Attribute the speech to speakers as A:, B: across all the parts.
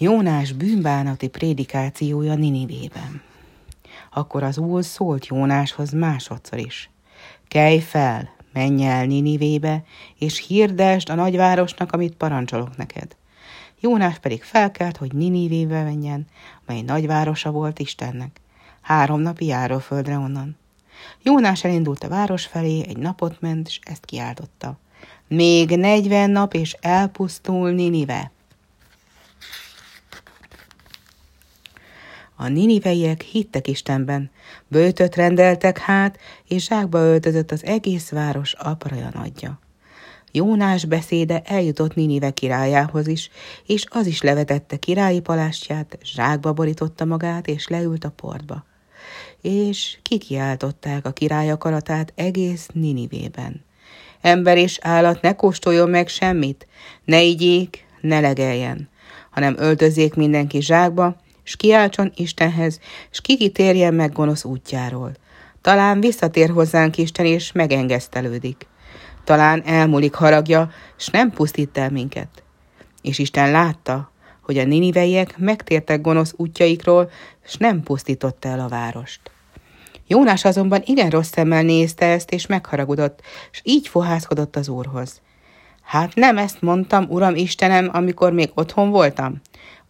A: Jónás bűnbánati prédikációja Ninivében. Akkor az úr szólt Jónáshoz másodszor is. Kelj fel, menj el Ninivébe, és hirdesd a nagyvárosnak, amit parancsolok neked. Jónás pedig felkelt, hogy Ninivébe menjen, mely nagyvárosa volt Istennek. Három napi járóföldre onnan. Jónás elindult a város felé, egy napot ment, és ezt kiáltotta. Még negyven nap, és elpusztul Ninive. A niniveiek hittek Istenben, bőtöt rendeltek hát, és zsákba öltözött az egész város apraja nagyja. Jónás beszéde eljutott Ninive királyához is, és az is levetette királyi palástját, zsákba borította magát, és leült a portba. És kikiáltották a király akaratát egész Ninivében. Ember és állat ne kóstoljon meg semmit, ne igyék, ne legeljen, hanem öltözzék mindenki zsákba, s kiáltson Istenhez, s kikitérjen meg gonosz útjáról. Talán visszatér hozzánk Isten, és megengesztelődik. Talán elmúlik haragja, s nem pusztít el minket. És Isten látta, hogy a niniveiek megtértek gonosz útjaikról, s nem pusztította el a várost. Jónás azonban igen rossz szemmel nézte ezt, és megharagudott, és így fohászkodott az úrhoz. Hát nem ezt mondtam, Uram Istenem, amikor még otthon voltam?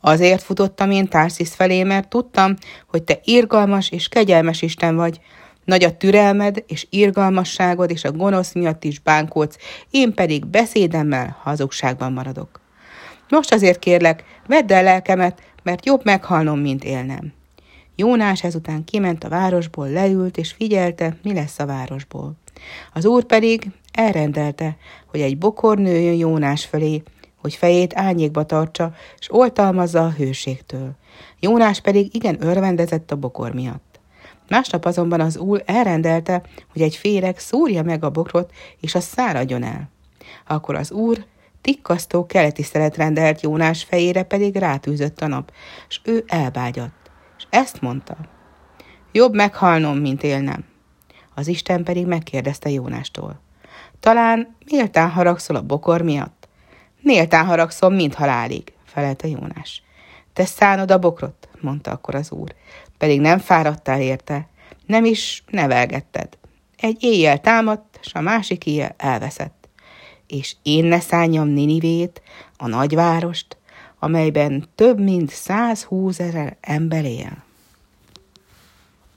A: Azért futottam én Társis felé, mert tudtam, hogy te irgalmas és kegyelmes Isten vagy, nagy a türelmed és irgalmasságod, és a gonosz miatt is bánkodsz, én pedig beszédemmel hazugságban maradok. Most azért kérlek, vedd el lelkemet, mert jobb meghalnom, mint élnem. Jónás ezután kiment a városból, leült és figyelte, mi lesz a városból. Az úr pedig elrendelte, hogy egy bokor nőjön Jónás felé, hogy fejét ányékba tartsa, és oltalmazza a hőségtől. Jónás pedig igen örvendezett a bokor miatt. Másnap azonban az úr elrendelte, hogy egy féreg szúrja meg a bokrot, és a száradjon el. Akkor az úr tikkasztó keleti szelet rendelt Jónás fejére, pedig rátűzött a nap, és ő elbágyadt. És ezt mondta, jobb meghalnom, mint élnem. Az Isten pedig megkérdezte Jónástól, talán méltán haragszol a bokor miatt? Méltán haragszom, mint halálig, felelte Jónás. Te szánod a bokrot, mondta akkor az úr, pedig nem fáradtál érte, nem is nevelgetted. Egy éjjel támadt, s a másik éjjel elveszett. És én ne szálljam Ninivét, a nagyvárost, amelyben több mint 120 ezer ember él.